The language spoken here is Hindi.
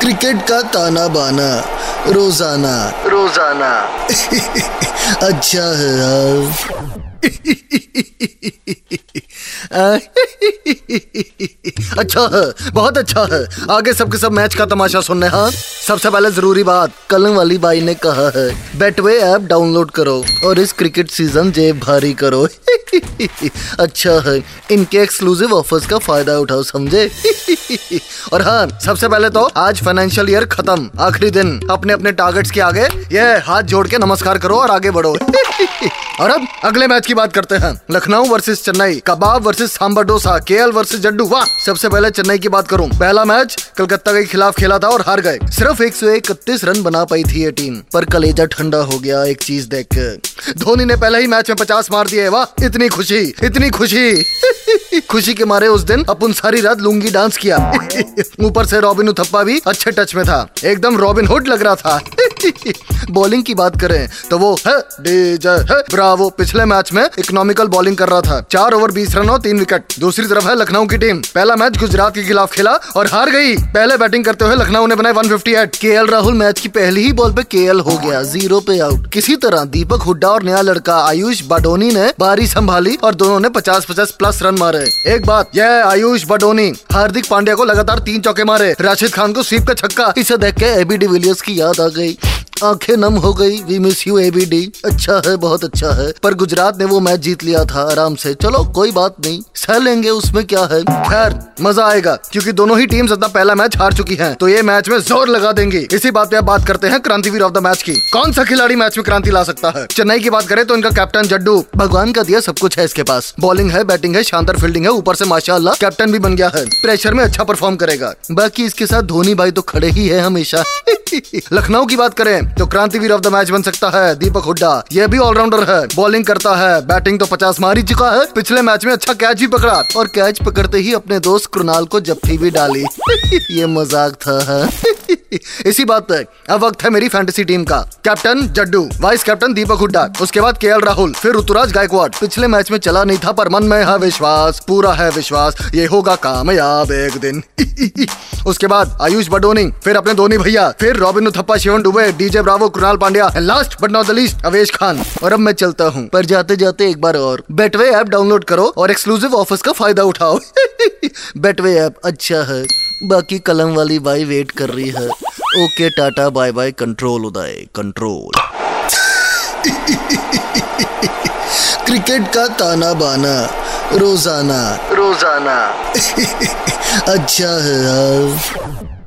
क्रिकेट का ताना बाना रोज़ाना। रोज़ाना। अच्छा है यार। अच्छा है बहुत अच्छा है। आगे सबके सब मैच का तमाशा सुनने हाँ? सबसे पहले ज़रूरी बात कलम वाली बाई ने कहा है बेटवे ऐप डाउनलोड करो और इस क्रिकेट सीज़न जेब भारी करो। अच्छा है, इनके एक्सक्लूसिव ऑफर्स का फ़ायदा उठाओ, समझे? और हाँ सबसे पहले तो आज फाइनेंशियल ईयर खत्म, आखिरी दिन। अपने अपने टारगेट्स के आगे, ये हाथ जोड़ के नमस्कार करो और आगे बढ़ो। और अब अगले मैच की बात करते हैं। Lucknow versus Chennai, kebab versus sambar dosa, KL versus Jaddu. वाह, सबसे पहले चेन्नई की बात करूँ। पहला मैच कलकत्ता के खिलाफ खेला था और हार गए। सिर्फ़ एक सौ इकतीस रन बना पाई थी ये टीम पर कलेजा ठंडा हो गया एक चीज़ देख धोनी ने पहले ही मैच में पचास मार दिए, वाह, इतनी खुशी, इतनी खुशी। खुशी के मारे उस दिन अपन सारी रात लुंगी डांस किया। ऊपर से रॉबिन उथप्पा भी अच्छे टच में था। एकदम रॉबिन हुड लग रहा था। बॉलिंग की बात करें तो वो है डेजर है। ब्रावो, पिछले मैच में इकोनॉमिकल बॉलिंग कर रहा था। चार ओवर बीस रन और तीन विकेट दूसरी तरफ़ है लखनऊ की टीम पहला मैच गुजरात के खिलाफ खेला और हार गई। पहले बैटिंग करते हुए लखनऊ ने बनाए 158 केएल राहुल मैच की पहली ही बॉल पे केएल हो गया। ज़ीरो पे आउट किसी तरह दीपक हुड्डा और नया लड़का आयुष बाडोनी ने बारी संभाली और दोनों ने पचास पचास प्लस रन मारे। एक बात, यह आयुष बाडोनी। हार्दिक पांड्या को लगातार तीन चौके मारे। राशिद खान को स्वीप का छक्का। इसे देख के एबी डिविलियर्स की याद आ गई। आँखें नम हो गई। वी मिस यू एबीडी अच्छा है, बहुत अच्छा है। पर गुजरात ने वो मैच जीत लिया था आराम से। चलो, कोई बात नहीं। सह लेंगे, उसमें क्या है? खैर, मज़ा आएगा, क्योंकि दोनों ही टीम्स अपना पहला मैच हार चुकी हैं। तो ये मैच में ज़ोर लगा देंगे। इसी बात पे आप बात करते हैं क्रांतिवीर ऑफ़ द मैच की। कौन सा खिलाड़ी मैच में क्रांति ला सकता है? चेन्नई की बात करें तो इनका कैप्टन जड्डू। भगवान का दिया सब कुछ है इसके पास। बॉलिंग है बैटिंग है, शानदार फील्डिंग है, ऊपर से माशाल्लाह कैप्टन भी बन गया है। प्रेशर में अच्छा परफॉर्म करेगा। बाकी इसके साथ धोनी भाई तो खड़े ही है हमेशा। लखनऊ की बात करें तो क्रांतिवीर ऑफ़ द मैच बन सकता है, दीपक हुड्डा। यह भी ऑलराउंडर है बॉलिंग करता है बैटिंग तो पचास मार ही चुका है। पिछले मैच में अच्छा कैच भी पकड़ा, और कैच पकड़ते ही अपने दोस्त कृणाल को जब्ती भी डाली। ये मज़ाक था, है? इसी बात पे अब वक्त है मेरी फैंटेसी टीम का। Captain Jaddu vice captain Deepak Hooda, उसके बाद के राहुल, फिर ऋतुराज गायकवाड। पिछले मैच में चला नहीं था, पर मन में है विश्वास, पूरा है विश्वास, ये होगा कामयाब एक दिन। उसके बाद आयुष बडोनी, फिर अपने धोनी भैया, फिर Robin Uthappa Shivam Dube DJ Bravo Krunal Pandya last but not the least Avesh Khan. और अब मैं चलता हूँ, पर जाते जाते एक बार और। बेटवे ऐप डाउनलोड करो और एक्सक्लूसिव ऑफर्स का फ़ायदा उठाओ। बेटवे ऐप अच्छा है। बाकी कलम वाली बाई वेट कर रही है। Okay tata bye bye control Uday control cricket का ताना बाना रोज़ाना। रोज़ाना। अच्छा है यार।